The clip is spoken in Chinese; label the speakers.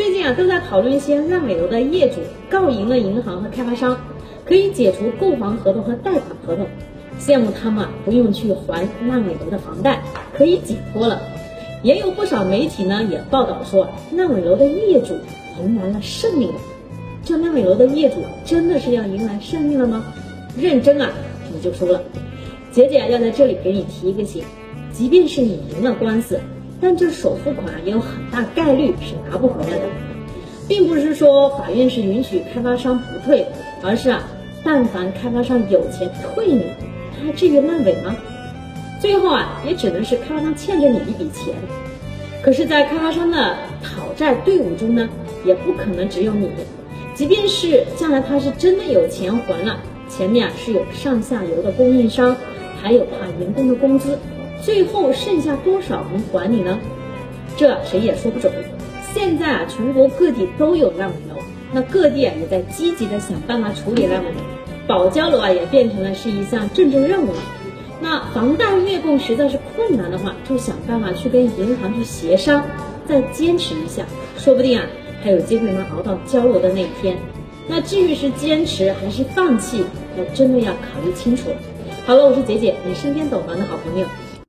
Speaker 1: 最近啊，都在讨论一些烂尾楼的业主告赢了银行和开发商，可以解除购房合同和贷款合同，羡慕他们啊不用去还烂尾楼的房贷，可以解脱了。也有不少媒体呢也报道说，烂尾楼的业主迎来了胜利。这烂尾楼的业主真的是要迎来胜利了吗？认真啊，你就输了。姐姐要在这里给你提一个醒，即便是你赢了官司。但这首付款也有很大概率是拿不回来的，并不是说法院是允许开发商不退，而是啊，但凡开发商有钱退你，他还至于烂尾吗？最后啊，也只能是开发商欠着你一笔钱。可是，在开发商的讨债队伍中呢，也不可能只有你。即便是将来他是真的有钱还了，前面啊是有上下游的供应商，还有他员工的工资。最后剩下多少能还你呢？这谁也说不准。现在啊，全国各地都有烂尾楼，那各地也在积极的想办法处理烂尾楼，保交楼啊也变成了是一项政治任务。那房贷月供实在是困难的话，就想办法去跟银行去协商，再坚持一下，说不定啊还有机会能熬到交楼的那一天。那至于是坚持还是放弃，那真的要考虑清楚了。好了，我是姐姐，你身边懂房的好朋友。